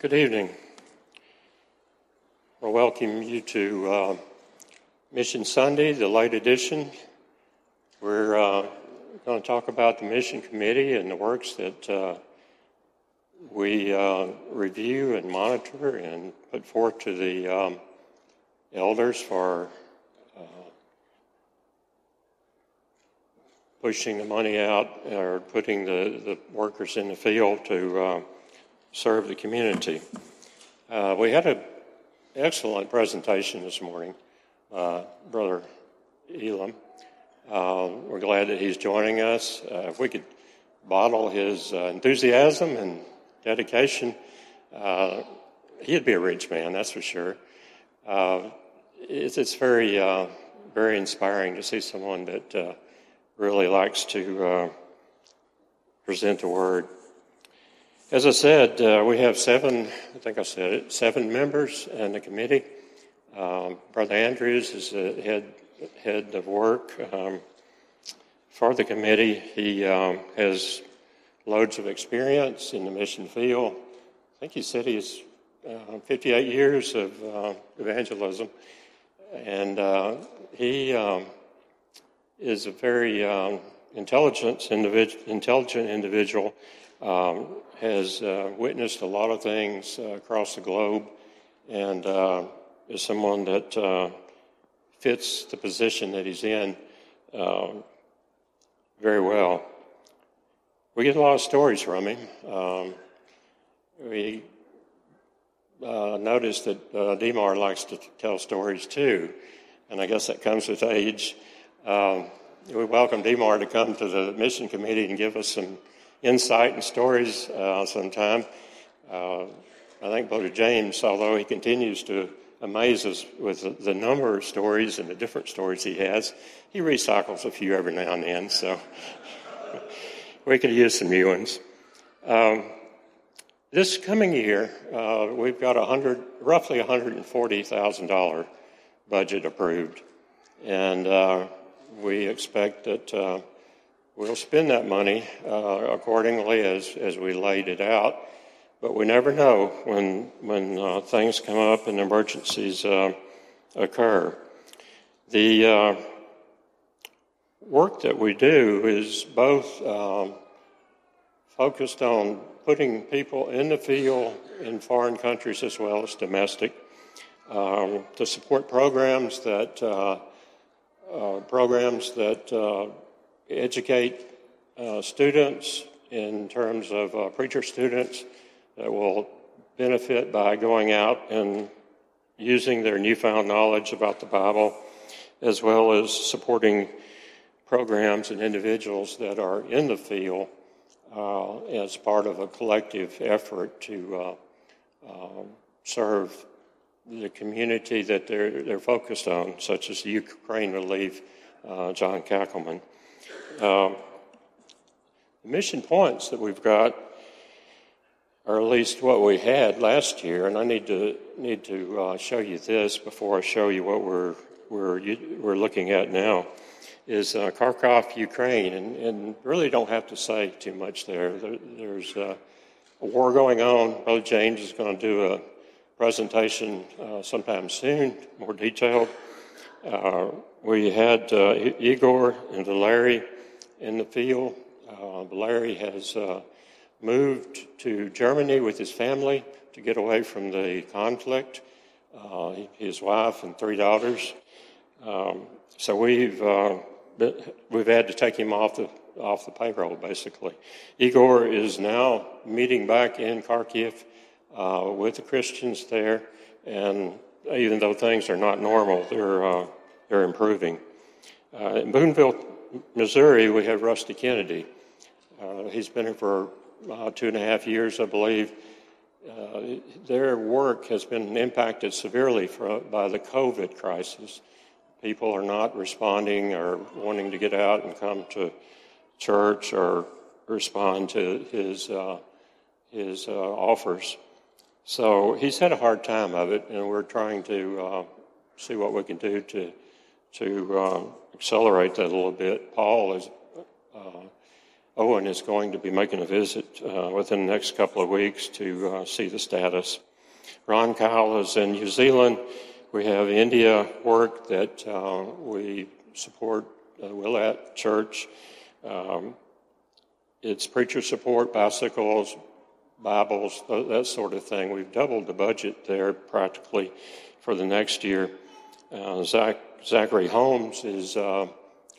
Good evening. I welcome you to uh, Mission Sunday, the late edition. We're uh, going to talk about the Mission Committee and the works that uh, we uh, review and monitor and put forth to the um, elders for uh, pushing the money out or putting the, the workers in the field to uh, serve the community. Uh, we had an excellent presentation this morning, uh, Brother Elam. Uh, we're glad that he's joining us. Uh, if we could bottle his uh, enthusiasm and dedication, uh, he'd be a rich man, that's for sure. it's, it's very, very inspiring to see someone that really likes to present the word. As I said, uh, we have seven, I think I said it, seven members in the committee. Um, Brother Andrews is the head, head of work um, for the committee. He um, has loads of experience in the mission field. I think he said he's uh, 58 years of uh, evangelism. And uh, he um, is a very um, intelligent, individ- intelligent individual um, has uh, witnessed a lot of things uh, across the globe and uh, is someone that uh, fits the position that he's in um, very well. We get a lot of stories from him. Um, we uh, noticed that uh, Demar likes to tell stories too, and I guess that comes with age. Um, we welcome Demar to come to the mission committee and give us some insight and stories uh, sometime. Uh, I think Brother James, although he continues to amaze us with the, number of stories and the different stories he has, he recycles a few every now and then, so we could use some new ones. Um, this coming year, uh, we've got hundred, roughly $140,000 budget approved, and uh, we expect that uh, We'll spend that money uh, accordingly as, as we laid it out, but we never know when, when uh, things come up and emergencies uh, occur. The uh, work that we do is both um, focused on putting people in the field in foreign countries as well as domestic um, to support programs that uh, uh, programs that educate uh, students in terms of uh, preacher students that will benefit by going out and using their newfound knowledge about the Bible, as well as supporting programs and individuals that are in the field uh, as part of a collective effort to uh, um, serve the community that they're, they're focused on, such as the Ukraine Relief, uh, John Kackelman. Um, the mission points that we've got are at least what we had last year, and I need to need to uh, show you this before I show you what we're we're we're looking at now. Is uh, Kharkov, Ukraine, and, and really don't have to say too much there. there there's uh, a war going on. Brother James is going to do a presentation uh, sometime soon, more detailed. Uh, we had uh, Igor and Larry in the field. Uh, Larry has uh, moved to Germany with his family to get away from the conflict. Uh, his wife and three daughters. Um, so we've uh, we've had to take him off the off the payroll basically. Igor is now meeting back in Kharkiv uh, with the Christians there, and even though things are not normal, they're uh, they're improving. in Boonville, Missouri, we have Rusty Kennedy. Uh, he's been here for uh, two and a half years, I believe. Uh, their work has been impacted severely for, by the COVID crisis. People are not responding or wanting to get out and come to church or respond to his, uh, his uh, offers. So he's had a hard time of it, and we're trying to uh, see what we can do to, to uh, accelerate that a little bit. Paul is Owen is going to be making a visit uh, within the next couple of weeks to uh, see the status. Ron Kyle is in New Zealand. We have India work that uh, we support uh, Willet Church. Um, it's preacher support, bicycles, Bibles, that sort of thing. We've doubled the budget there practically for the next year. Uh, Zach, Zachary Holmes is uh,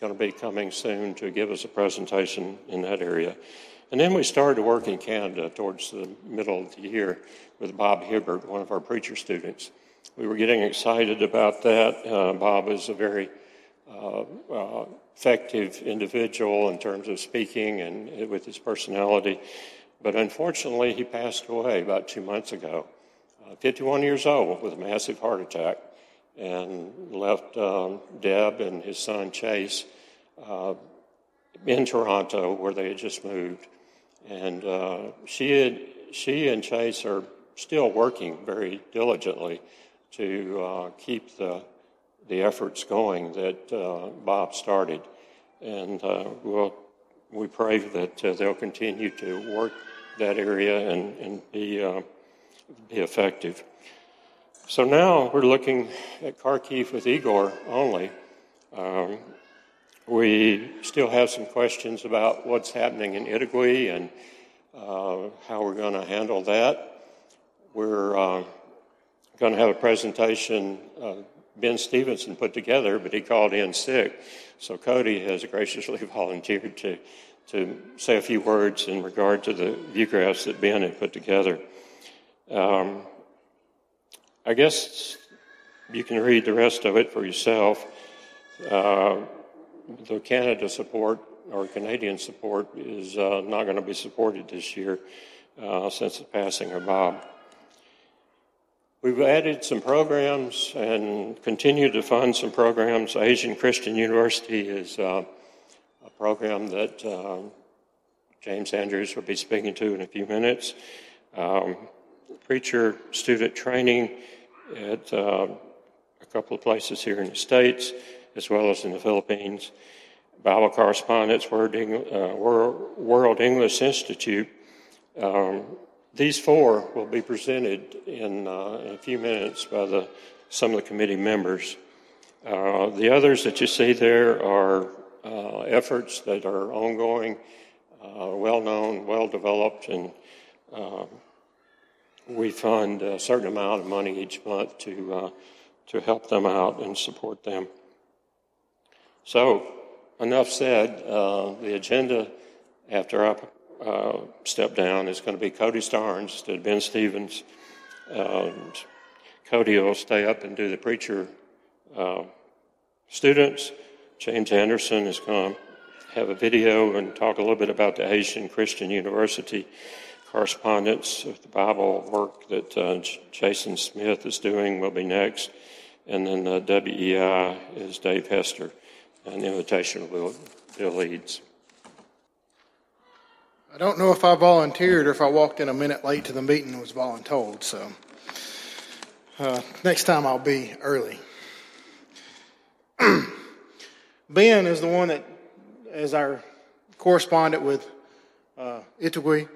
going to be coming soon to give us a presentation in that area. And then we started to work in Canada towards the middle of the year with Bob Hibbert, one of our preacher students. We were getting excited about that. Uh, Bob is a very uh, uh, effective individual in terms of speaking and with his personality. But unfortunately, he passed away about two months ago, uh, 51 years old, with a massive heart attack and left um, Deb and his son Chase uh, in Toronto, where they had just moved. And uh, she, had, she and Chase are still working very diligently to uh, keep the, the efforts going that uh, Bob started. And uh, we'll, we pray that they'll continue to work that area and, and be, be effective. So now we're looking at Kharkiv with Igor only. Um, we still have some questions about what's happening in Itagui and uh, how we're going to handle that. We're uh, going to have a presentation uh, Ben Stevenson put together, but he called in sick. So Cody has graciously volunteered to, to say a few words in regard to the view graphs that Ben had put together. Um, I guess you can read the rest of it for yourself. Uh, the Canada support or Canadian support is uh, not going to be supported this year uh, since the passing of Bob. We've added some programs and continue to fund some programs. Asian Christian University is uh, a program that uh, James Andrews will be speaking to in a few minutes. Um, preacher student training at uh, a couple of places here in the States, as well as in the Philippines. Bible Correspondence, World, uh, World English Institute. Um, these four will be presented in, uh, in, a few minutes by the, some of the committee members. Uh, the others that you see there are uh, efforts that are ongoing, uh, well known, well developed, and um, we fund a certain amount of money each month to, uh, to help them out and support them. So, enough said. Uh, the agenda after I uh, step down is going to be Cody Starnes of Ben Stevens. Cody will stay up and do the preacher uh, students. James Anderson is going to have a video and talk a little bit about the Asian Christian University correspondence of the Bible work that uh, Jason Smith is doing will be next. And then the WEI is Dave Hester, and invitation will Bill leads. I don't know if I volunteered or if I walked in a minute late to the meeting and was voluntold, so uh, next time I'll be early. ben is the one that is our correspondent with uh, Itagui.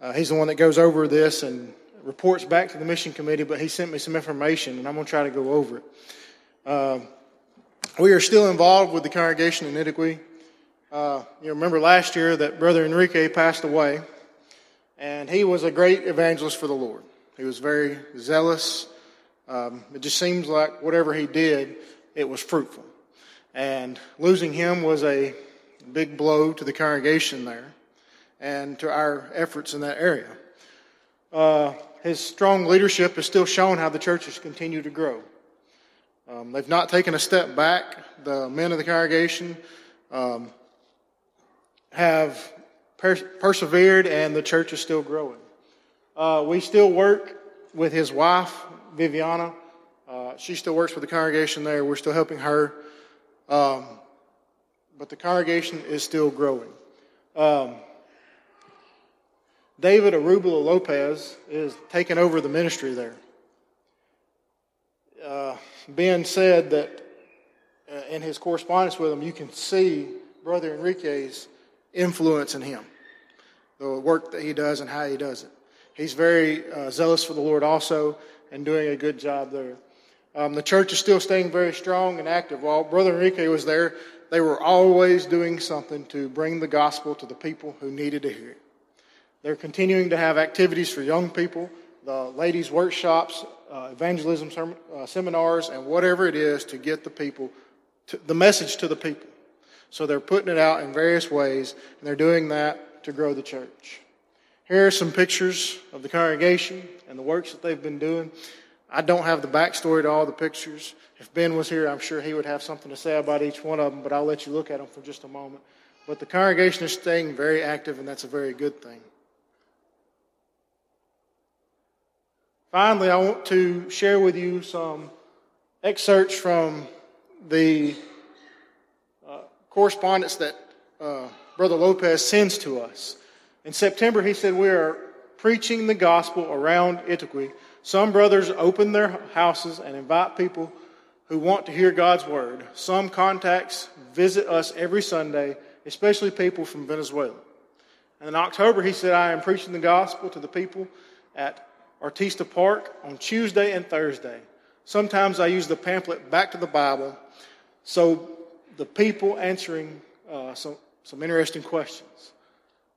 Uh, he's the one that goes over this and reports back to the mission committee, but he sent me some information, and I'm going to try to go over it. Uh, we are still involved with the congregation in Itagui. Uh, you remember last year that Brother Enrique passed away, and he was a great evangelist for the Lord. He was very zealous. Um, it just seems like whatever he did, it was fruitful. And losing him was a big blow to the congregation there and to our efforts in that area. Uh, his strong leadership has still shown how the church has continued to grow. Um, they've not taken a step back. The men of the congregation um, have pers- persevered, and the church is still growing. Uh, we still work with his wife, Viviana. Uh, she still works with the congregation there. We're still helping her. Um, but the congregation is still growing. David Arubula Lopez is taking over the ministry there. Uh, ben said that uh, in his correspondence with him, you can see Brother Enrique's influence in him, the work that he does and how he does it. He's very uh, zealous for the Lord also and doing a good job there. Um, the church is still staying very strong and active. While Brother Enrique was there, they were always doing something to bring the gospel to the people who needed to hear it. They're continuing to have activities for young people, the ladies' workshops, uh, evangelism uh, seminars, and whatever it is to get the people, to, the message to the people. So they're putting it out in various ways, and they're doing that to grow the church. Here are some pictures of the congregation and the works that they've been doing. I don't have the backstory to all the pictures. If Ben was here, I'm sure he would have something to say about each one of them, but I'll let you look at them for just a moment. But the congregation is staying very active, and that's a very good thing. Finally, I want to share with you some excerpts from the uh, correspondence that uh, Brother Lopez sends to us. In September, he said, We are preaching the gospel around Iquique. Some brothers open their houses and invite people who want to hear God's word. Some contacts visit us every Sunday, especially people from Venezuela. And in October, he said, I am preaching the gospel to the people at Artista Park on Tuesday and Thursday. Sometimes I use the pamphlet Back to the Bible, so the people answering uh, some, some interesting questions.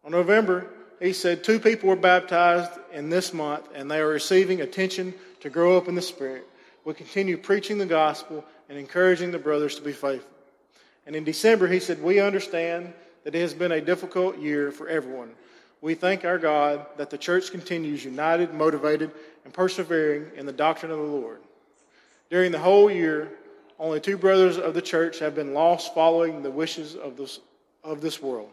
On November, he said two people were baptized in this month, and they are receiving attention to grow up in the Spirit. We continue preaching the gospel and encouraging the brothers to be faithful. And in December, he said, We understand that it has been a difficult year for everyone. We thank our God that the church continues united, motivated, and persevering in the doctrine of the Lord. During the whole year, only two brothers of the church have been lost following the wishes of this, of this world.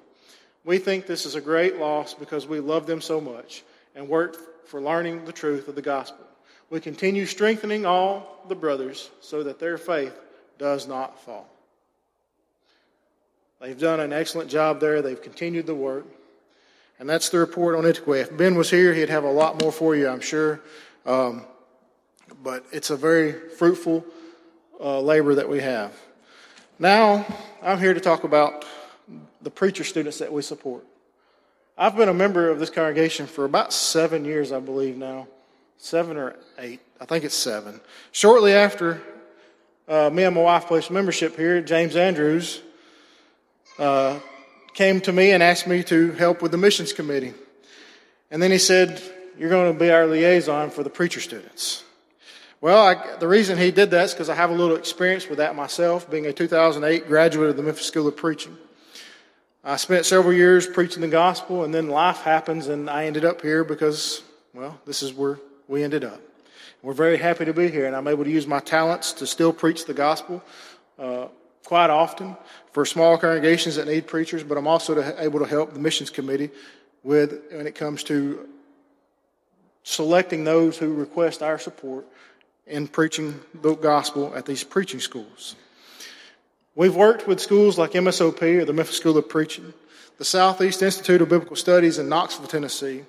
We think this is a great loss because we love them so much and work for learning the truth of the gospel. We continue strengthening all the brothers so that their faith does not fall. They've done an excellent job there. They've continued the work. And that's the report on Iquique. If Ben was here, he'd have a lot more for you, I'm sure. Um, but it's a very fruitful uh, labor that we have. Now, I'm here to talk about the preacher students that we support. I've been a member of this congregation for about seven years, I believe now. Seven or eight. I think it's seven. Shortly after uh, me and my wife placed membership here, James Andrews uh, came to me and asked me to help with the missions committee. And then he said, You're going to be our liaison for the preacher students. Well, I, the reason he did that is because I have a little experience with that myself, being a 2008 graduate of the Memphis School of Preaching. I spent several years preaching the gospel, and then life happens, and I ended up here because, well, this is where we ended up. We're very happy to be here, and I'm able to use my talents to still preach the gospel. Uh, quite often for small congregations that need preachers, but I'm also to, able to help the missions committee with when it comes to selecting those who request our support in preaching the gospel at these preaching schools. We've worked with schools like MSOP or the Memphis School of Preaching, the Southeast Institute of Biblical Studies in Knoxville, Tennessee,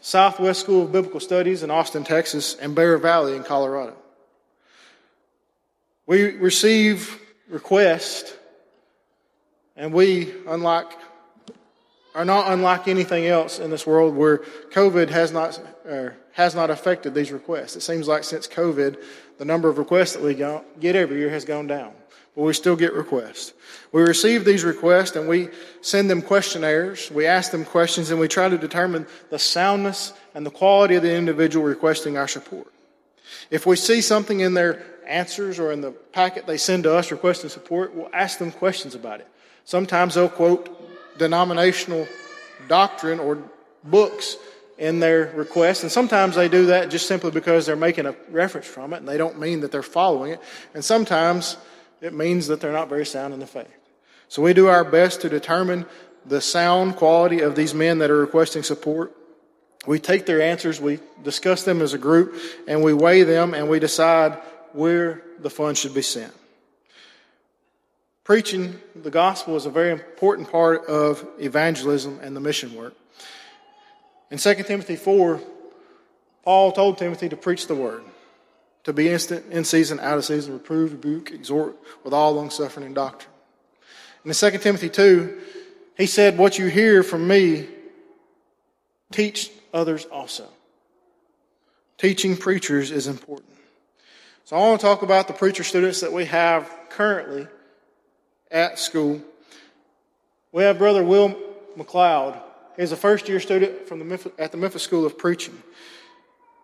Southwest School of Biblical Studies in Austin, Texas, and Bear Valley in Colorado. We receive request, and we, unlike, are not unlike anything else in this world where COVID has not, er, has not affected these requests. It seems like since COVID, the number of requests that we get every year has gone down. But we still get requests. We receive these requests and we send them questionnaires. We ask them questions and we try to determine the soundness and the quality of the individual requesting our support. If we see something in their answers or in the packet they send to us requesting support, we'll ask them questions about it. Sometimes they'll quote denominational doctrine or books in their request, and sometimes they do that just simply because they're making a reference from it and they don't mean that they're following it, and sometimes it means that they're not very sound in the faith. So we do our best to determine the sound quality of these men that are requesting support. We take their answers, we discuss them as a group, and we weigh them and we decide where the funds should be sent. Preaching the gospel is a very important part of evangelism and the mission work. In 2 Timothy 4, Paul told Timothy to preach the word, to be instant, in season, out of season, reprove, rebuke, exhort with all long suffering and doctrine. In 2 Timothy 2, he said, What you hear from me, teach others also. Teaching preachers is important. So I want to talk about the preacher students that we have currently at school. We have Brother Will McLeod. He's a first year student from the Memphis, at the Memphis School of Preaching.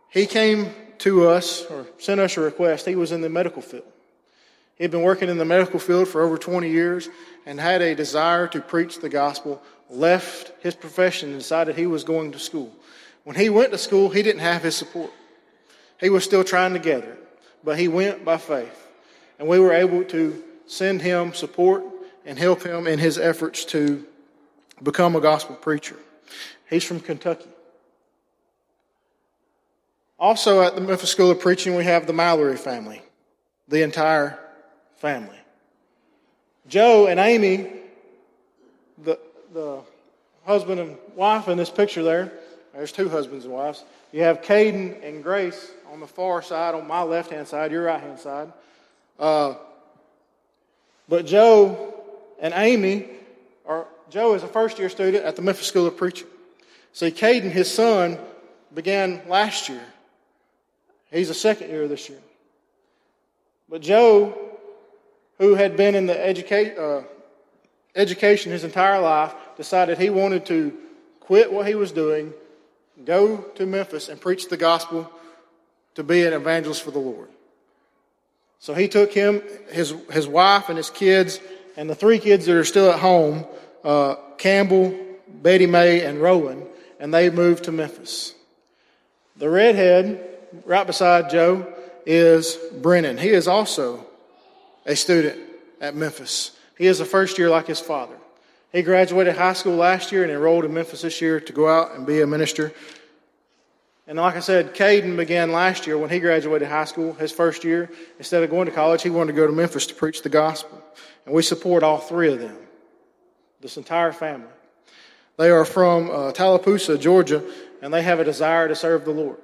He came to us or sent us a request. He was in the medical field. He had been working in the medical field for over 20 years and had a desire to preach the gospel, left his profession and decided he was going to school. When he went to school, he didn't have his support. He was still trying to gather it, but he went by faith. And we were able to send him support and help him in his efforts to become a gospel preacher. He's from Kentucky. Also at the Memphis School of Preaching, we have the Mallory family, the entire family. Joe and Amy, the, the husband and wife in this picture there, there's two husbands and wives. You have Caden and Grace on the far side, on my left hand side, your right hand side. Uh, but Joe and Amy are, Joe is a first year student at the Memphis School of Preaching. See, Caden, his son, began last year. He's a second year this year. But Joe, who had been in the educa- uh, education his entire life, decided he wanted to quit what he was doing, go to Memphis and preach the gospel to be an evangelist for the Lord. So he took him, his, his wife, and his kids, and the three kids that are still at home uh, Campbell, Betty May, and Rowan, and they moved to Memphis. The redhead, right beside Joe, is Brennan. He is also a student at Memphis. He is a first year like his father. He graduated high school last year and enrolled in Memphis this year to go out and be a minister and like I said, Caden began last year when he graduated high school, his first year. Instead of going to college, he wanted to go to Memphis to preach the gospel. And we support all three of them, this entire family. They are from uh, Tallapoosa, Georgia, and they have a desire to serve the Lord.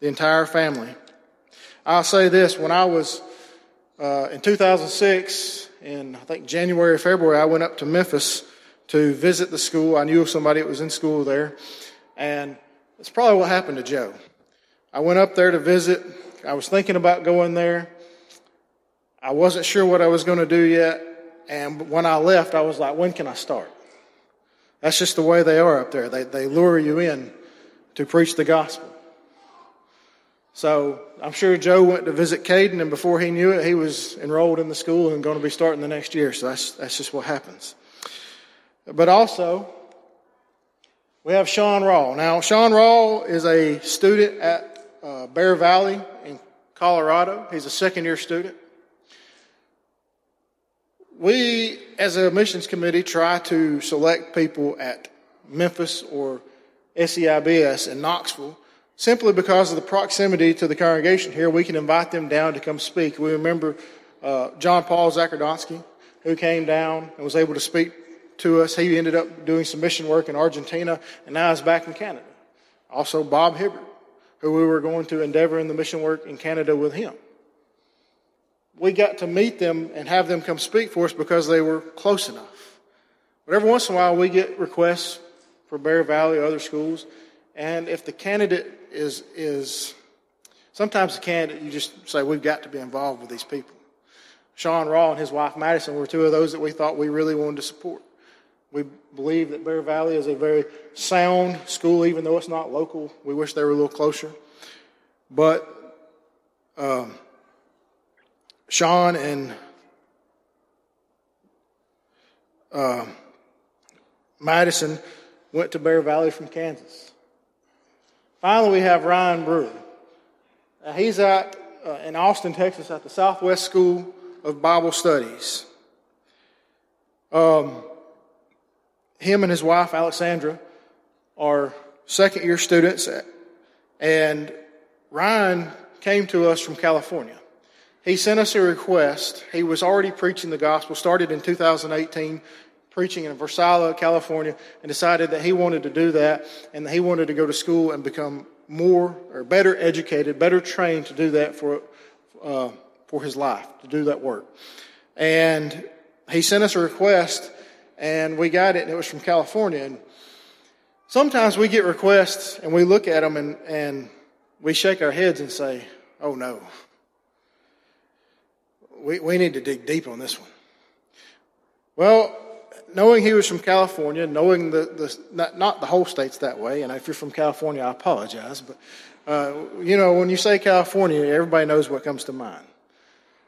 The entire family. I'll say this when I was uh, in 2006, in I think January or February, I went up to Memphis to visit the school. I knew somebody that was in school there. And that's probably what happened to Joe. I went up there to visit. I was thinking about going there. I wasn't sure what I was going to do yet. And when I left, I was like, when can I start? That's just the way they are up there. They, they lure you in to preach the gospel. So I'm sure Joe went to visit Caden, and before he knew it, he was enrolled in the school and going to be starting the next year. So that's, that's just what happens. But also, we have Sean Raw. Now, Sean Raw is a student at uh, Bear Valley in Colorado. He's a second year student. We, as a missions committee, try to select people at Memphis or SEIBS in Knoxville simply because of the proximity to the congregation here. We can invite them down to come speak. We remember uh, John Paul Zakardonsky, who came down and was able to speak to us. He ended up doing some mission work in Argentina and now he's back in Canada. Also, Bob Hibbert, who we were going to endeavor in the mission work in Canada with him. We got to meet them and have them come speak for us because they were close enough. But every once in a while, we get requests for Bear Valley or other schools. And if the candidate is, is sometimes the candidate, you just say, we've got to be involved with these people. Sean Raw and his wife Madison were two of those that we thought we really wanted to support. We believe that Bear Valley is a very sound school, even though it's not local. We wish they were a little closer. But um, Sean and uh, Madison went to Bear Valley from Kansas. Finally, we have Ryan Brewer. Now, he's at uh, in Austin, Texas, at the Southwest School of Bible Studies. Um, him and his wife, Alexandra, are second year students, and Ryan came to us from California. He sent us a request. He was already preaching the gospel, started in 2018, preaching in Visalia, California, and decided that he wanted to do that and that he wanted to go to school and become more or better educated, better trained to do that for, uh, for his life, to do that work. And he sent us a request and we got it and it was from California. And sometimes we get requests and we look at them and, and we shake our heads and say, oh no. We, we need to dig deep on this one. Well, knowing he was from California, knowing the, the not, not, the whole state's that way, and if you're from California, I apologize, but uh, you know, when you say California, everybody knows what comes to mind.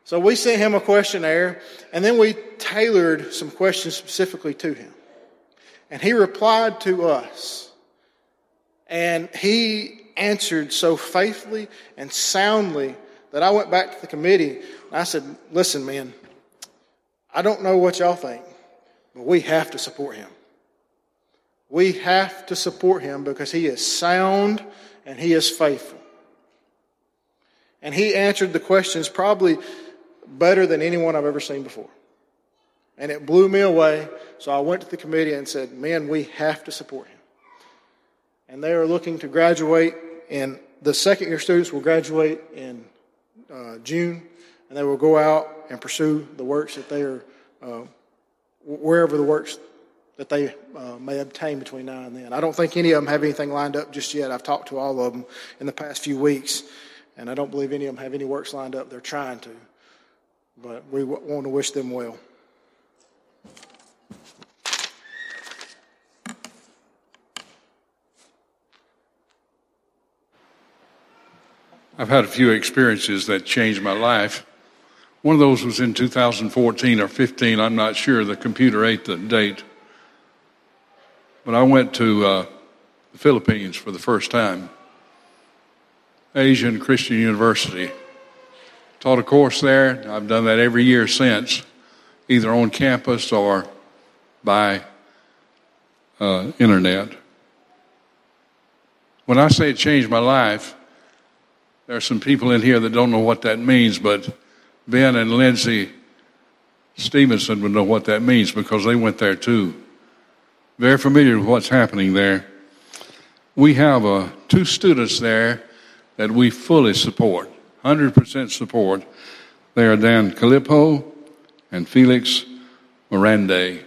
So we sent him a questionnaire, and then we tailored some questions specifically to him. And he replied to us. And he answered so faithfully and soundly that I went back to the committee and I said, Listen, man, I don't know what y'all think, but we have to support him. We have to support him because he is sound and he is faithful. And he answered the questions probably better than anyone I've ever seen before. And it blew me away. So I went to the committee and said, Man, we have to support him. And they are looking to graduate, and the second year students will graduate in uh, June, and they will go out and pursue the works that they are uh, wherever the works that they uh, may obtain between now and then. I don't think any of them have anything lined up just yet. I've talked to all of them in the past few weeks, and I don't believe any of them have any works lined up. They're trying to, but we want to wish them well. I've had a few experiences that changed my life. One of those was in 2014 or 15, I'm not sure. The computer ate the date. But I went to uh, the Philippines for the first time. Asian Christian University. Taught a course there. I've done that every year since, either on campus or by uh, internet. When I say it changed my life, there are some people in here that don't know what that means, but Ben and Lindsay Stevenson would know what that means because they went there too. Very familiar with what's happening there. We have uh, two students there that we fully support, 100% support. They are Dan Calippo and Felix Mirande.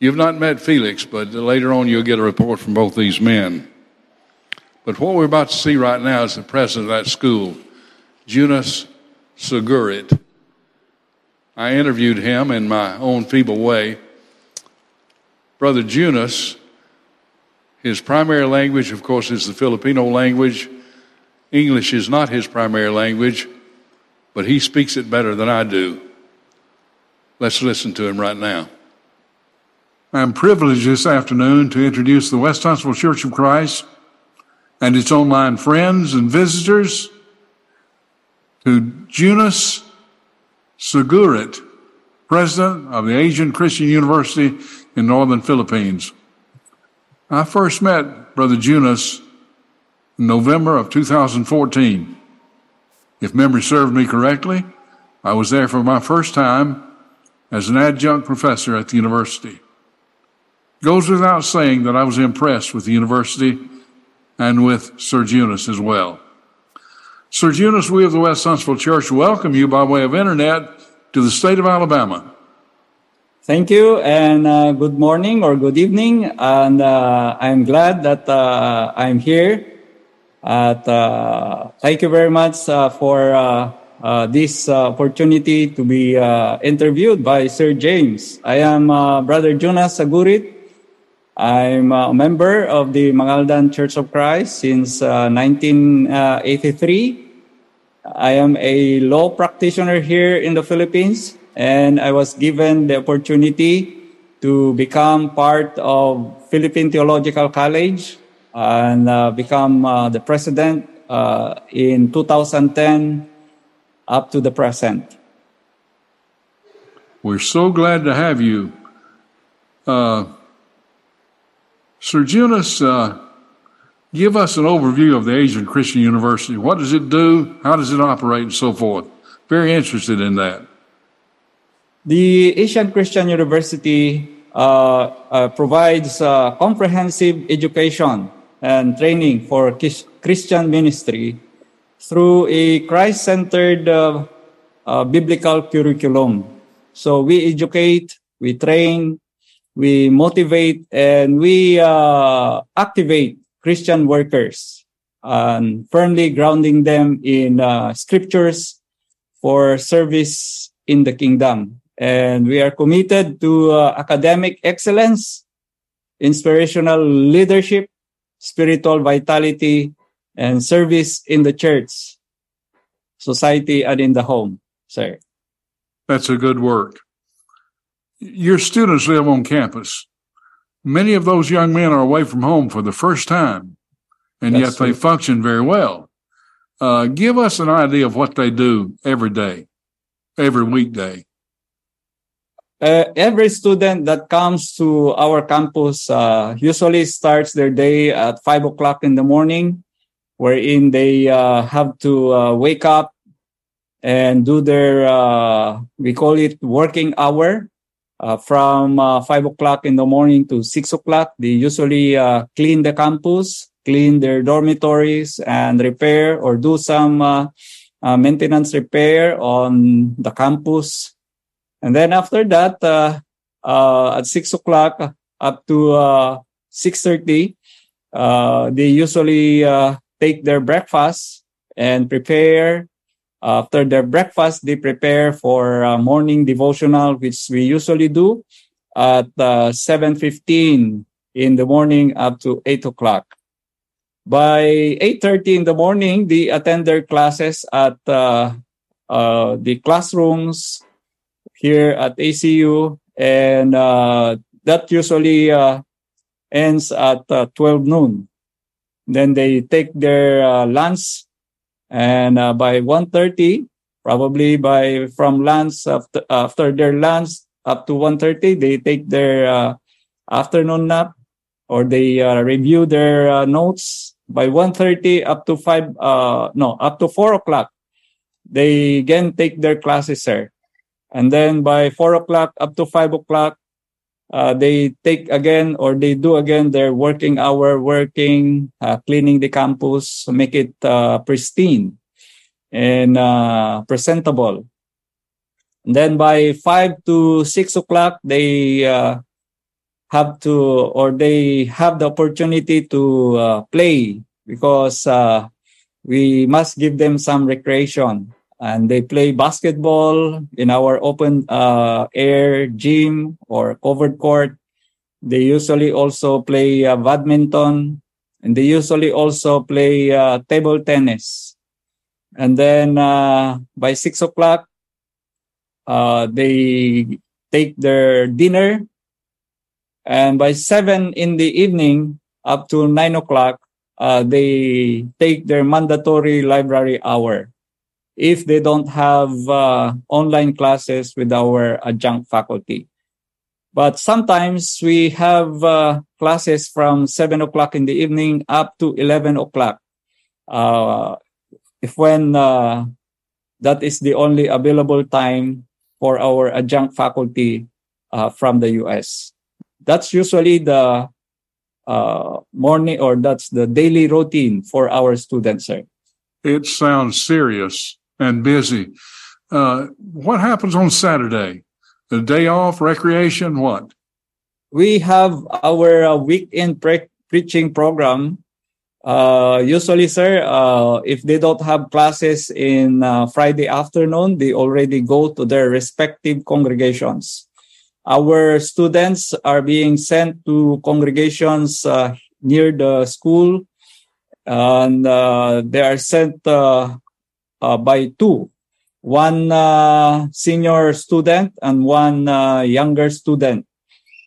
You've not met Felix, but later on you'll get a report from both these men. But what we're about to see right now is the president of that school, Jonas Segurit. I interviewed him in my own feeble way. Brother Jonas, his primary language, of course, is the Filipino language. English is not his primary language, but he speaks it better than I do. Let's listen to him right now. I'm privileged this afternoon to introduce the West Huntsville Church of Christ and its online friends and visitors to Jonas Segurit, president of the Asian Christian University in northern Philippines. I first met Brother in November of 2014. If memory served me correctly, I was there for my first time as an adjunct professor at the university. Goes without saying that I was impressed with the university and with Sir Jonas as well. Sir Jonas, we of the West Huntsville Church welcome you by way of internet to the state of Alabama. Thank you, and uh, good morning or good evening. And uh, I'm glad that uh, I'm here. At, uh, thank you very much uh, for uh, this opportunity to be interviewed by Sir James. I am Brother Jonas Segurit. I'm a member of the Mangaldan Church of Christ since 1983. I am a law practitioner here in the Philippines, and I was given the opportunity to become part of Philippine Theological College and uh, become uh, the president uh, in 2010 up to the present. We're so glad to have you. Uh, Sir Jonas, uh, give us an overview of the Asian Christian University. What does it do? How does it operate, and so forth? Very interested in that. The Asian Christian University uh, uh, provides uh, comprehensive education and training for Christian ministry through a Christ centered uh, uh, biblical curriculum. So we educate, we train, we motivate, and we uh, activate Christian workers, and firmly grounding them in scriptures for service in the kingdom. And we are committed to uh, academic excellence, inspirational leadership, spiritual vitality, and service in the church, society, and in the home, sir. That's a good work. Your students live on campus. Many of those young men are away from home for the first time, and That's yet true. they function very well. Uh, give us an idea of what they do every day, every weekday uh, every student that comes to our campus uh, usually starts their day at five o'clock in the morning, wherein they uh, have to uh, wake up and do their uh, we call it working hour uh, from five o'clock in the morning to six o'clock. They usually clean the campus, clean their dormitories, and repair or do some maintenance repair on the campus and then after that, uh, uh, at six o'clock up to uh, six thirty, uh, they usually uh, take their breakfast and prepare. After their breakfast, they prepare for morning devotional, which we usually do at uh, seven fifteen in the morning up to eight o'clock. By eight thirty in the morning, they attend their classes at uh, uh, the classrooms here at ACU, and uh, that usually uh, ends at uh, 12 noon. Then they take their uh, lunch, and uh, by 1.30, probably by from lunch after, after their lunch up to 1.30, they take their uh, afternoon nap, or they review their notes. By 1.30 up to 5, no, up to 4 o'clock, they again take their classes, sir. And then by four o'clock up to five o'clock, uh, they take again or they do again their working hour, working, uh, cleaning the campus, make it uh, pristine and uh, presentable. And then by five to six o'clock, they uh, have to or they have the opportunity to uh, play because we must give them some recreation and they play basketball in our open uh, air gym or covered court. They usually also play uh, badminton and they usually also play uh, table tennis. And then uh, by six o'clock, uh, they take their dinner. And by seven in the evening, up to nine o'clock, uh, they take their mandatory library hour if they don't have uh, online classes with our adjunct faculty. But sometimes we have uh, classes from 7 o'clock in the evening up to 11 o'clock. Uh, if when uh, that is the only available time for our adjunct faculty uh, from the US. That's usually the uh, morning or that's the daily routine for our students, sir. It sounds serious and busy. Uh, what happens on Saturday? The day off, recreation, what? We have our uh, weekend pre- preaching program. Uh, usually, sir, uh, if they don't have classes in uh, Friday afternoon, they already go to their respective congregations. Our students are being sent to congregations uh, near the school, and they are sent uh, by two one uh, senior student and one uh, younger student.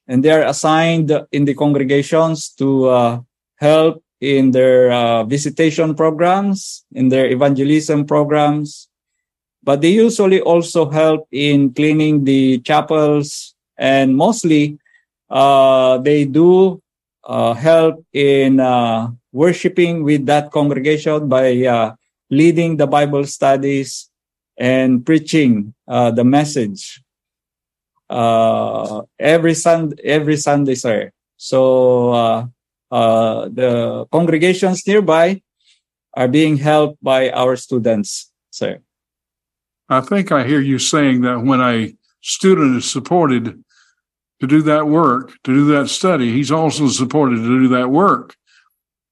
And they are assigned in the congregations to uh, help in their uh, visitation programs, in their evangelism programs. But they usually also help in cleaning the chapels and mostly uh, they do uh, help in uh, worshiping with that congregation by uh, leading the Bible studies and preaching uh, the message uh, every Sunday, every Sunday, sir. So uh, uh, the congregations nearby are being helped by our students, sir. I think I hear you saying that when a student is supported to do that work, to do that study, he's also supported to do that work.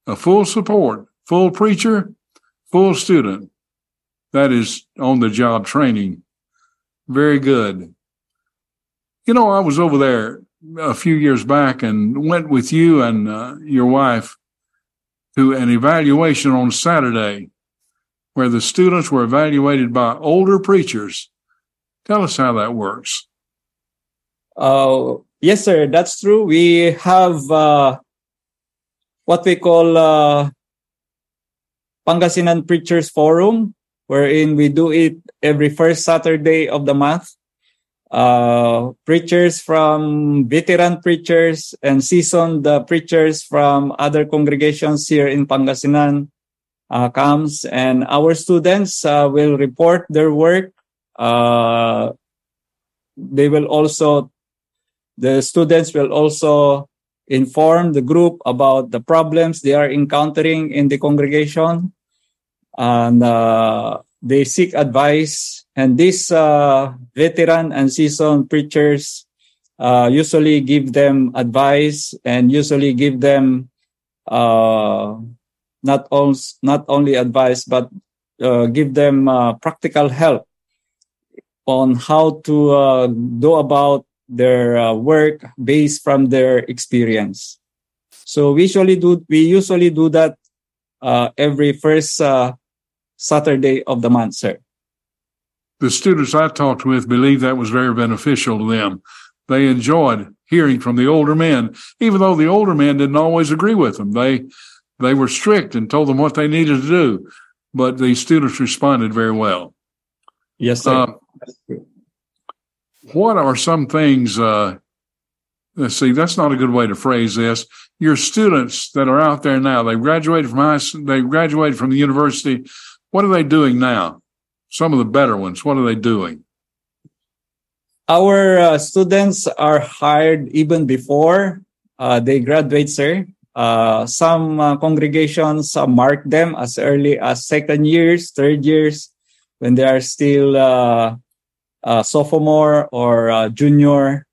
A full support, full preacher, full student. That is on the job training. Very good. You know, I was over there a few years back and went with you and uh, your wife to an evaluation on Saturday where the students were evaluated by older preachers. Tell us how that works. Uh, yes, sir, that's true. We have uh, what we call uh, Pangasinan Preachers Forum, wherein we do it every first Saturday of the month. Uh, preachers from veteran preachers and seasoned uh, preachers from other congregations here in Pangasinan uh, comes and our students uh, will report their work. Uh, they will also, the students will also inform the group about the problems they are encountering in the congregation and uh, they seek advice and these uh, veteran and seasoned preachers uh, usually give them advice and usually give them uh, not, not only advice but uh, give them uh, practical help on how to go about their work based from their experience. So we usually do we usually do that uh, every first uh, Saturday of the month, sir. The students I talked with believe that was very beneficial to them. They enjoyed hearing from the older men, even though the older men didn't always agree with them. They they were strict and told them what they needed to do, but the students responded very well. Yes, sir. Uh, what are some things uh, let's see that's not a good way to phrase this your students that are out there now they graduated from high they graduated from the university what are they doing now some of the better ones what are they doing Our uh, students are hired even before uh, they graduate, sir. Uh, some uh, congregations uh, mark them as early as second years, third years, when they are still uh, sophomore or junior,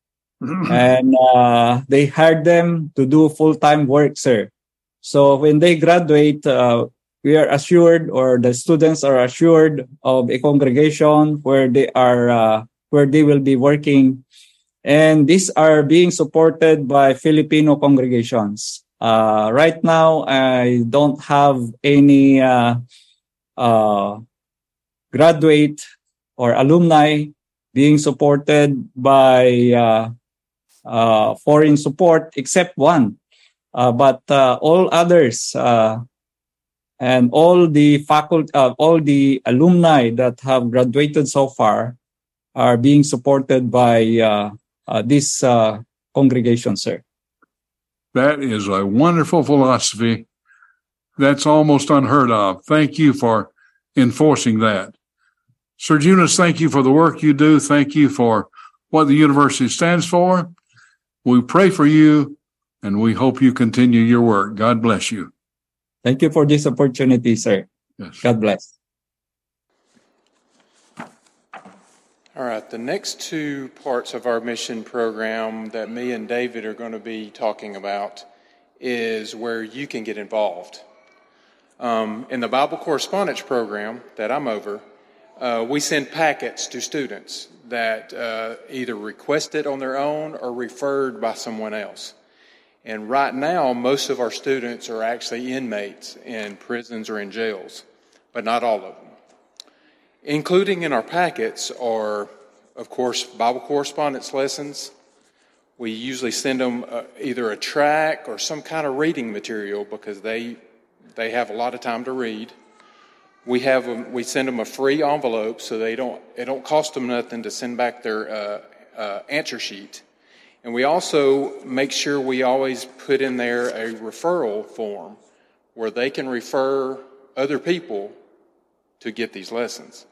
and uh, they hired them to do full time work, sir. So when they graduate, uh, we are assured, or the students are assured of a congregation where they are, uh, where they will be working, and these are being supported by Filipino congregations. Uh, right now, I don't have any uh, uh, graduate or alumni being supported by uh, uh, foreign support except one. But all others and all the faculty, uh, all the alumni that have graduated so far are being supported by uh, uh, this uh, congregation, sir. that is a wonderful philosophy. That's almost unheard of. Thank you for enforcing that. Sir Junas, thank you for the work you do. Thank you for what the university stands for. We pray for you and we hope you continue your work. God bless you Thank you for this opportunity, sir. yes. God bless. All right, the next two parts of our mission program that me and David are going to be talking about is where you can get involved. Um, in the Bible correspondence program that I'm over, uh, we send packets to students that uh, either request it on their own or referred by someone else. And right now, most of our students are actually inmates in prisons or in jails, but not all of them. Including in our packets are, of course, Bible correspondence lessons. We usually send them uh, either a track or some kind of reading material because they they have a lot of time to read. We have them, we send them a free envelope so they don't it don't cost them nothing to send back their uh, uh, answer sheet. And we also make sure we always put in there a referral form where they can refer other people to get these lessons.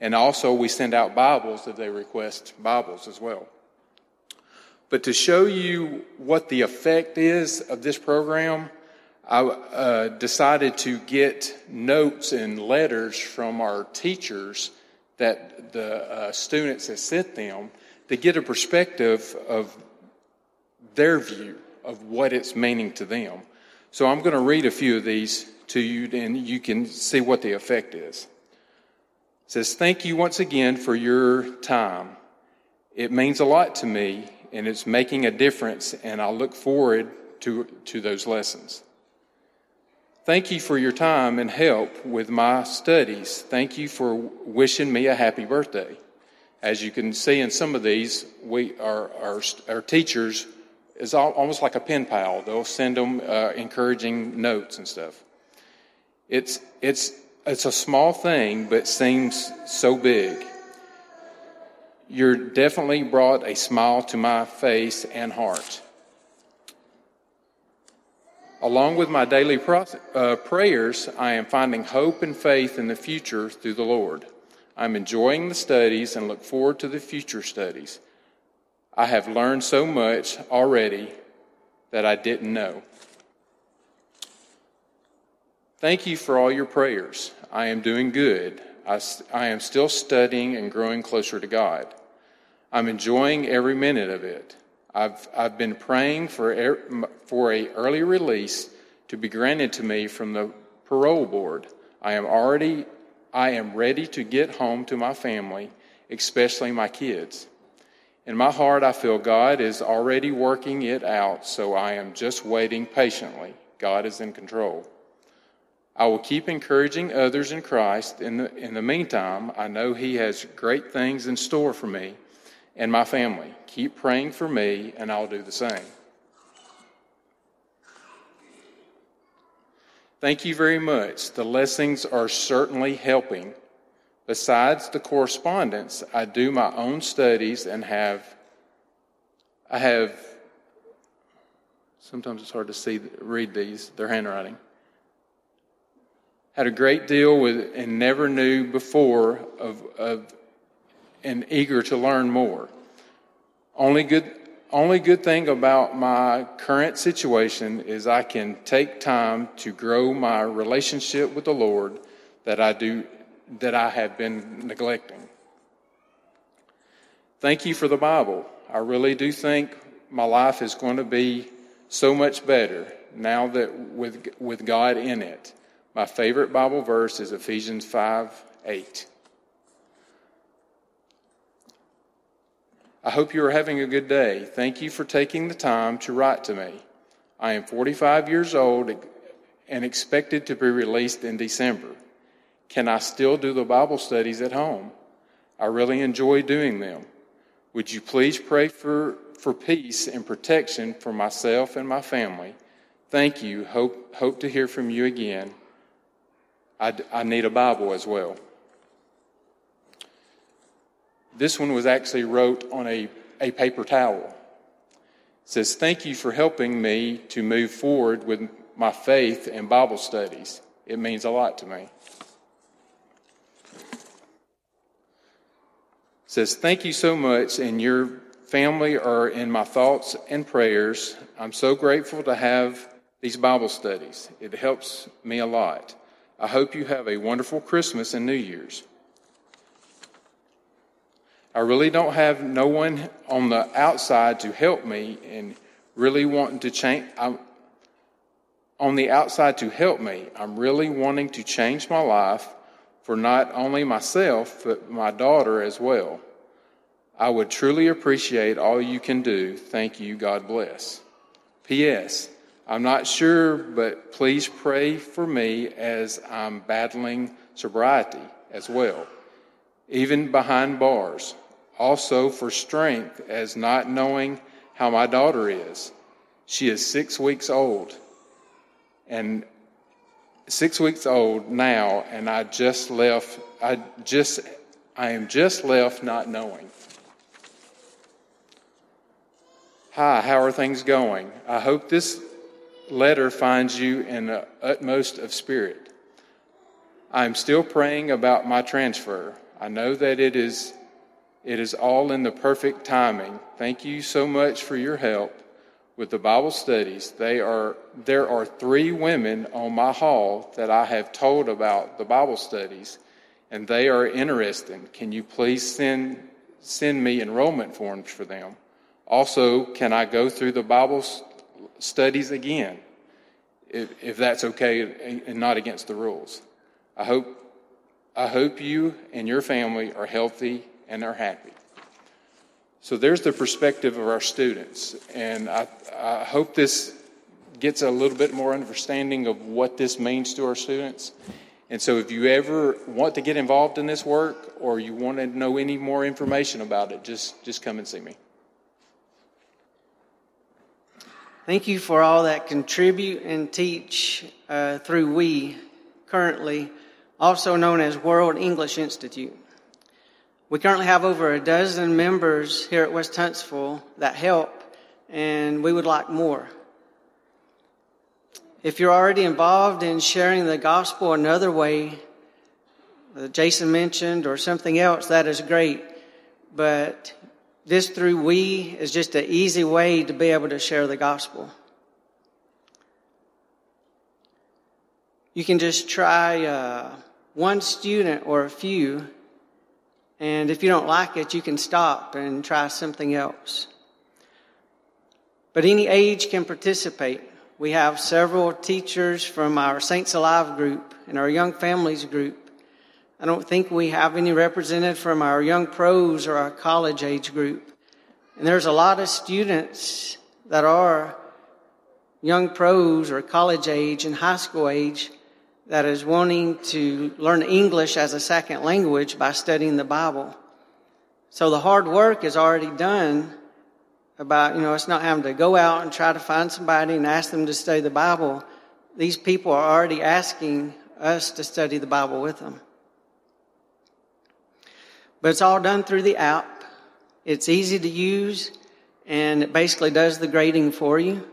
And also, we send out Bibles if they request Bibles as well. But to show you what the effect is of this program, I uh, decided to get notes and letters from our teachers that the uh, students have sent them to get a perspective of their view of what it's meaning to them. So I'm going to read a few of these to you, and you can see what the effect is. It says, Thank you once again for your time. It means a lot to me, and it's making a difference, and I look forward to, to those lessons. Thank you for your time and help with my studies. Thank you for wishing me a happy birthday. As you can see in some of these, we, our, our, our teachers is almost like a pen pal. They'll send them uh, encouraging notes and stuff. It's, it's, it's a small thing, but seems so big. You're definitely brought a smile to my face and heart. Along with my daily uh, prayers, I am finding hope and faith in the future through the Lord. I'm enjoying the studies and look forward to the future studies. I have learned so much already that I didn't know. Thank you for all your prayers. I am doing good. I, I am still studying and growing closer to God. I'm enjoying every minute of it. I've, I've been praying for, er, for a early release to be granted to me from the parole board. I am already I am ready to get home to my family, especially my kids. In my heart, I feel God is already working it out, so I am just waiting patiently. God is in control. I will keep encouraging others in Christ. In the, in the meantime, I know He has great things in store for me and my family. Keep praying for me, and I'll do the same. Thank you very much. The lessons are certainly helping. Besides the correspondence, I do my own studies and have, I have, sometimes it's hard to see, read these, their handwriting. Had a great deal with, and never knew before of, of, and eager to learn more. Only good, only good thing about my current situation is I can take time to grow my relationship with the Lord that I do that I have been neglecting. Thank you for the Bible. I really do think my life is going to be so much better now that with, with God in it. My favorite Bible verse is Ephesians 5 8. I hope you are having a good day. Thank you for taking the time to write to me. I am 45 years old and expected to be released in December. Can I still do the Bible studies at home? I really enjoy doing them. Would you please pray for, for peace and protection for myself and my family? Thank you. Hope, hope to hear from you again. I, I need a Bible as well. This one was actually wrote on a, a paper towel. It says, Thank you for helping me to move forward with my faith and Bible studies. It means a lot to me. Says, Thank you so much, and your family are in my thoughts and prayers. I'm so grateful to have these Bible studies. It helps me a lot. I hope you have a wonderful Christmas and New Year's. I really don't have no one on the outside to help me and really wanting to change. I'm, on the outside to help me. I'm really wanting to change my life for not only myself, but my daughter as well. I would truly appreciate all you can do. Thank you. God bless. P.S. I'm not sure, but please pray for me as I'm battling sobriety as well, even behind bars. Also for strength as not knowing how my daughter is. She is six weeks old and six weeks old now, and I just left, I just, I am just left not knowing. Hi, how are things going? I hope this letter finds you in the utmost of spirit. I'm still praying about my transfer. I know that it is it is all in the perfect timing. Thank you so much for your help with the Bible studies. They are there are 3 women on my hall that I have told about the Bible studies and they are interested. Can you please send send me enrollment forms for them? Also, can I go through the Bible studies again? If, if that's okay and not against the rules. I hope, I hope you and your family are healthy and are happy. So there's the perspective of our students. And I, I hope this gets a little bit more understanding of what this means to our students. And so if you ever want to get involved in this work or you want to know any more information about it, just, just come and see me. Thank you for all that contribute and teach uh, through WE, currently also known as World English Institute. We currently have over a dozen members here at West Huntsville that help, and we would like more. If you're already involved in sharing the gospel another way, that Jason mentioned, or something else, that is great. But this through we is just an easy way to be able to share the gospel. You can just try uh, one student or a few, and if you don't like it, you can stop and try something else. But any age can participate. We have several teachers from our Saints Alive group and our Young Families group I don't think we have any represented from our young pros or our college age group. And there's a lot of students that are young pros or college age and high school age that is wanting to learn English as a second language by studying the Bible. So the hard work is already done about, you know, it's not having to go out and try to find somebody and ask them to study the Bible. These people are already asking us to study the Bible with them. But it's all done through the app. It's easy to use and it basically does the grading for you.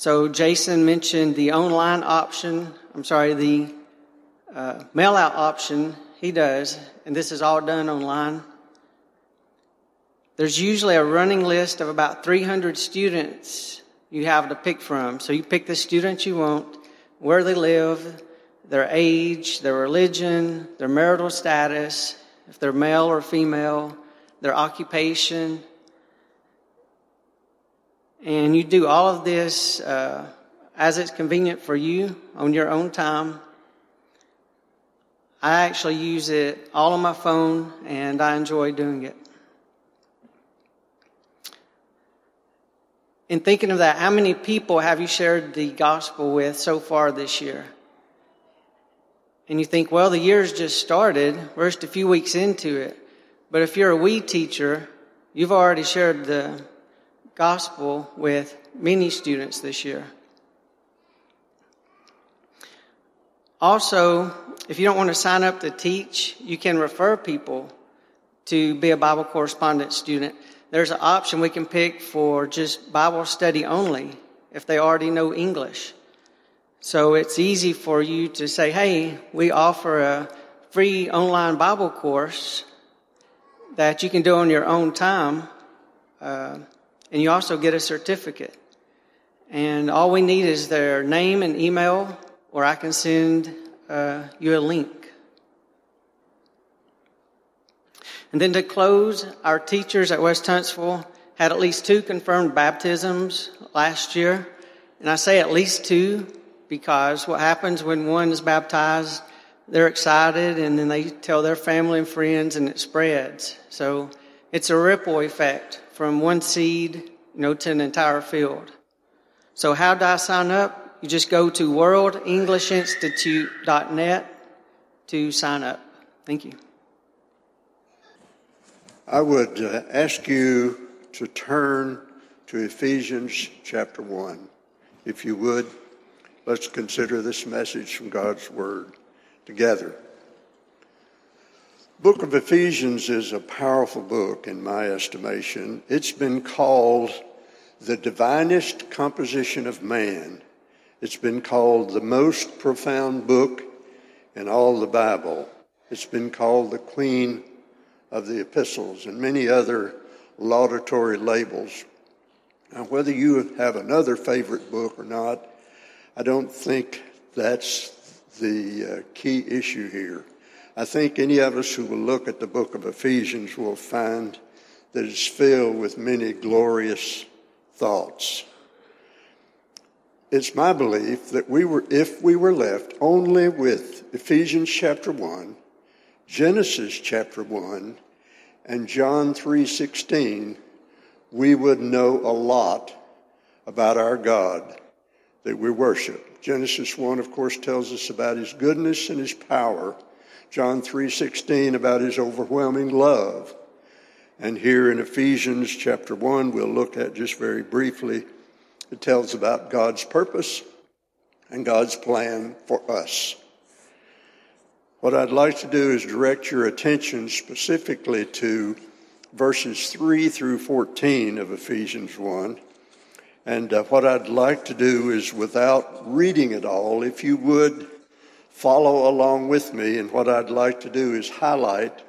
So Jason mentioned the online option. I'm sorry, the uh, mail out option. He does, and this is all done online. There's usually a running list of about 300 students you have to pick from. So you pick the student you want, where they live, their age, their religion, their marital status, if they're male or female, their occupation. And you do all of this uh, as it's convenient for you on your own time. I actually use it all on my phone and I enjoy doing it. In thinking of that, how many people have you shared the gospel with so far this year? and you think, well, the year's just started. We're just a few weeks into it. But if you're a WE teacher, you've already shared the gospel with many students this year. Also, if you don't want to sign up to teach, you can refer people to be a Bible correspondence student. There's an option we can pick for just Bible study only if they already know English. So it's easy for you to say, hey, we offer a free online Bible course that you can do on your own time. Uh, and you also get a certificate. And all we need is their name and email, or I can send uh, you a link. And then to close, our teachers at West Huntsville had at least two confirmed baptisms last year. And I say at least two because what happens when one is baptized, they're excited and then they tell their family and friends and it spreads. So it's a ripple effect from one seed, you know, to an entire field. So how do I sign up? You just go to worldenglishinstitute.net to sign up. Thank you. I would uh, ask you to turn to Ephesians chapter 1, if you would. Let's consider this message from God's Word together. Book of Ephesians is a powerful book in my estimation. It's been called the divinest composition of man. It's been called the most profound book in all the Bible. It's been called the queen of the epistles and many other laudatory labels. Now, whether you have another favorite book or not, I don't think that's the uh, key issue here. I think any of us who will look at the book of Ephesians will find that it's filled with many glorious thoughts. It's my belief that we were, if we were left only with Ephesians chapter 1, Genesis chapter 1, and John 3:16, we would know a lot about our God that we worship. Genesis 1 of course tells us about his goodness and his power. John 3:16 about his overwhelming love. And here in Ephesians chapter 1 we'll look at just very briefly it tells about God's purpose and God's plan for us. What I'd like to do is direct your attention specifically to verses 3 through 14 of Ephesians 1. And uh, what I'd like to do is, without reading it all, if you would follow along with me, and what I'd like to do is highlight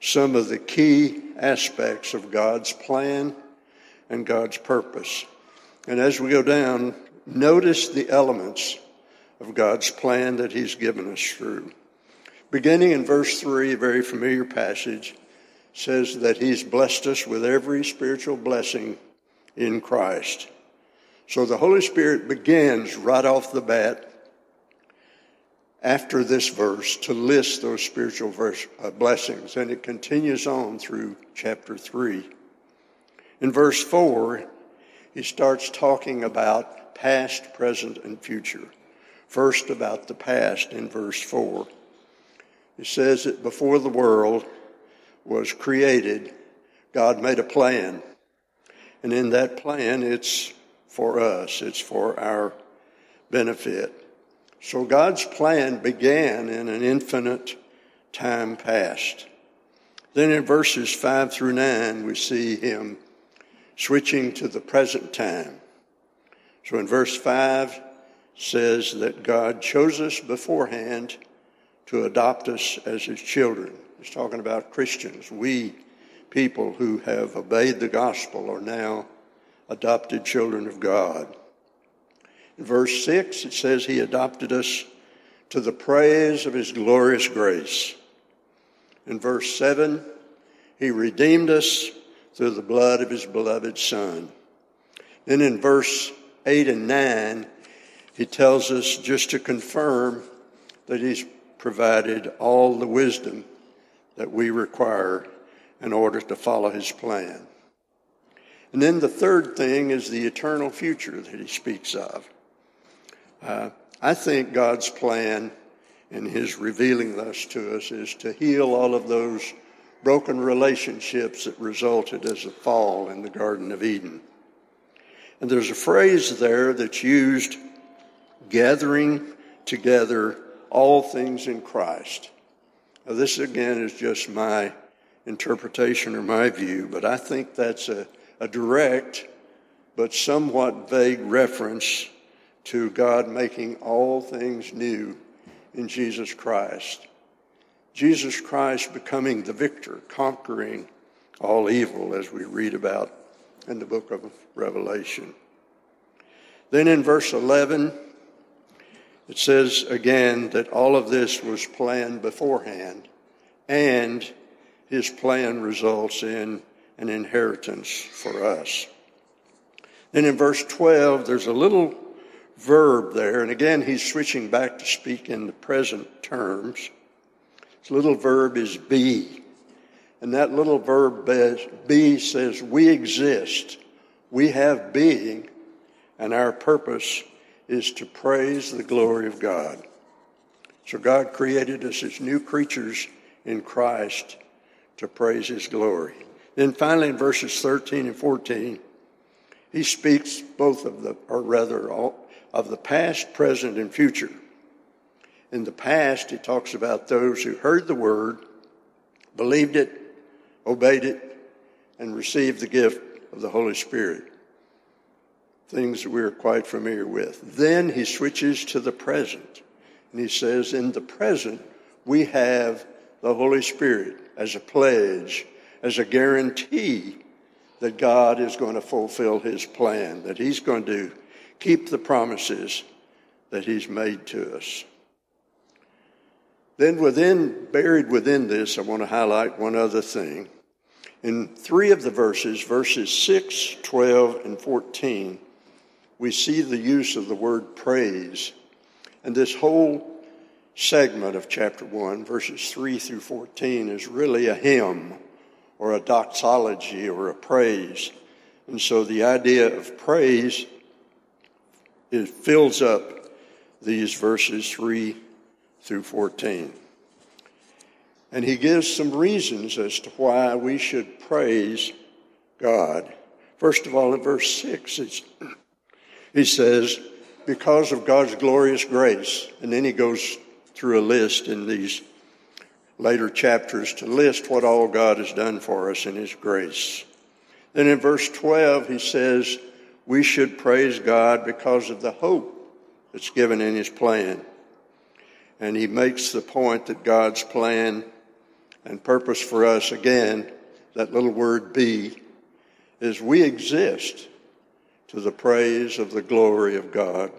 some of the key aspects of God's plan and God's purpose. And as we go down, notice the elements of God's plan that He's given us through. Beginning in verse 3, a very familiar passage, says that He's blessed us with every spiritual blessing in Christ. So the Holy Spirit begins right off the bat after this verse to list those spiritual verse, uh, blessings, and it continues on through chapter 3. In verse 4, he starts talking about past, present, and future. First, about the past in verse 4. He says that before the world was created, God made a plan. And in that plan, it's for us, it's for our benefit. So God's plan began in an infinite time past. Then in verses 5 through 9, we see him switching to the present time. So in verse 5 says that God chose us beforehand to adopt us as his children. He's talking about Christians. We, people who have obeyed the gospel, are now adopted children of God. Verse 6, it says he adopted us to the praise of his glorious grace. In verse 7, he redeemed us through the blood of his beloved Son. Then in verse 8 and 9, he tells us just to confirm that he's provided all the wisdom that we require in order to follow his plan. And then the third thing is the eternal future that he speaks of. Uh, I think God's plan in his revealing this to us is to heal all of those broken relationships that resulted as a fall in the Garden of Eden. And there's a phrase there that's used gathering together all things in Christ. Now, this again is just my interpretation or my view, but I think that's a, a direct but somewhat vague reference to God making all things new in Jesus Christ. Jesus Christ becoming the victor, conquering all evil, as we read about in the book of Revelation. Then in verse 11, it says again that all of this was planned beforehand, and his plan results in an inheritance for us. Then in verse 12, there's a little verb there, and again, he's switching back to speak in the present terms. This little verb is be. And that little verb be says we exist. We have being, and our purpose is to praise the glory of God. So God created us as new creatures in Christ to praise his glory. Then finally in verses 13 and 14, he speaks both of the, or rather, all, of the past, present, and future. In the past, he talks about those who heard the word, believed it, obeyed it, and received the gift of the Holy Spirit. Things that we're quite familiar with. Then he switches to the present. And he says, In the present, we have the Holy Spirit as a pledge, as a guarantee that God is going to fulfill his plan, that he's going to keep the promises that he's made to us. Then within, buried within this, I want to highlight one other thing. In three of the verses, verses 6, 12, and 14, we see the use of the word praise. And this whole segment of chapter 1, verses 3 through 14, is really a hymn or a doxology or a praise. And so the idea of praise it fills up these verses 3 through 14. And he gives some reasons as to why we should praise God. First of all, in verse 6, he says, Because of God's glorious grace. And then he goes through a list in these later chapters to list what all God has done for us in his grace. Then in verse 12, he says, We should praise God because of the hope that's given in his plan. And he makes the point that God's plan and purpose for us, again, that little word be, is we exist to the praise of the glory of God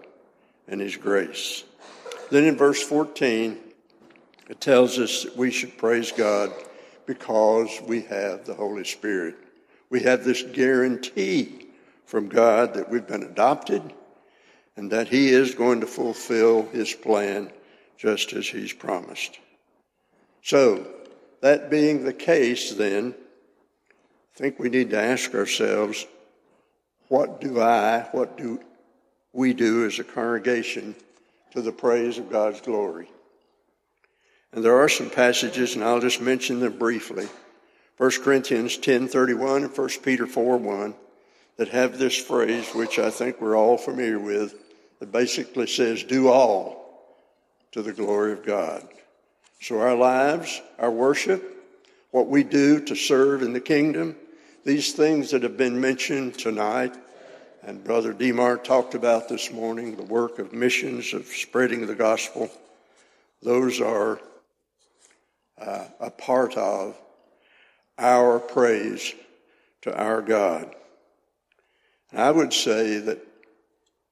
and his grace. Then in verse 14, it tells us that we should praise God because we have the Holy Spirit. We have this guarantee from God that we've been adopted and that He is going to fulfill His plan just as He's promised. So, that being the case, then, I think we need to ask ourselves what do I, what do we do as a congregation to the praise of God's glory? And there are some passages, and I'll just mention them briefly. 1 Corinthians 10.31 and 1 Peter 4.1 that have this phrase, which I think we're all familiar with, that basically says, do all to the glory of God. So our lives, our worship, what we do to serve in the kingdom, these things that have been mentioned tonight, and Brother Demar talked about this morning, the work of missions, of spreading the gospel, those are uh, a part of our praise to our God. And I would say that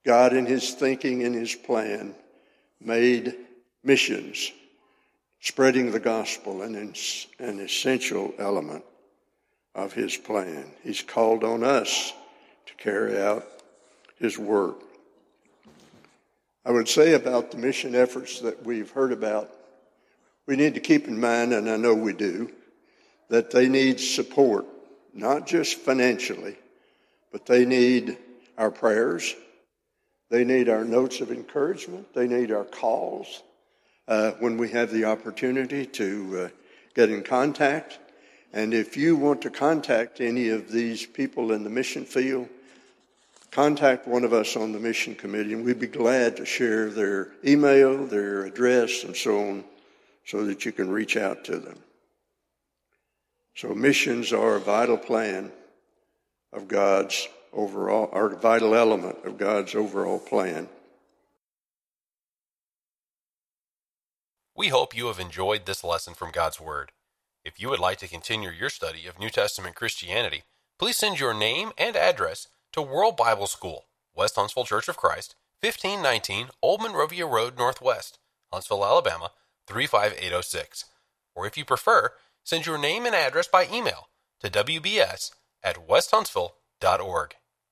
God, in His thinking, in His plan, made missions, spreading the gospel, an, an essential element of His plan. He's called on us to carry out His work. I would say about the mission efforts that we've heard about, we need to keep in mind, and I know we do, that they need support, not just financially, but they need our prayers. They need our notes of encouragement. They need our calls uh, when we have the opportunity to uh, get in contact. And if you want to contact any of these people in the mission field, contact one of us on the mission committee, and we'd be glad to share their email, their address, and so on, so that you can reach out to them. So, missions are a vital plan of God's overall, or vital element of God's overall plan. We hope you have enjoyed this lesson from God's Word. If you would like to continue your study of New Testament Christianity, please send your name and address to World Bible School, West Huntsville Church of Christ, 1519 Old Monrovia Road Northwest, Huntsville, Alabama 35806. Or if you prefer, send your name and address by email to wbs at westhuntsville.org.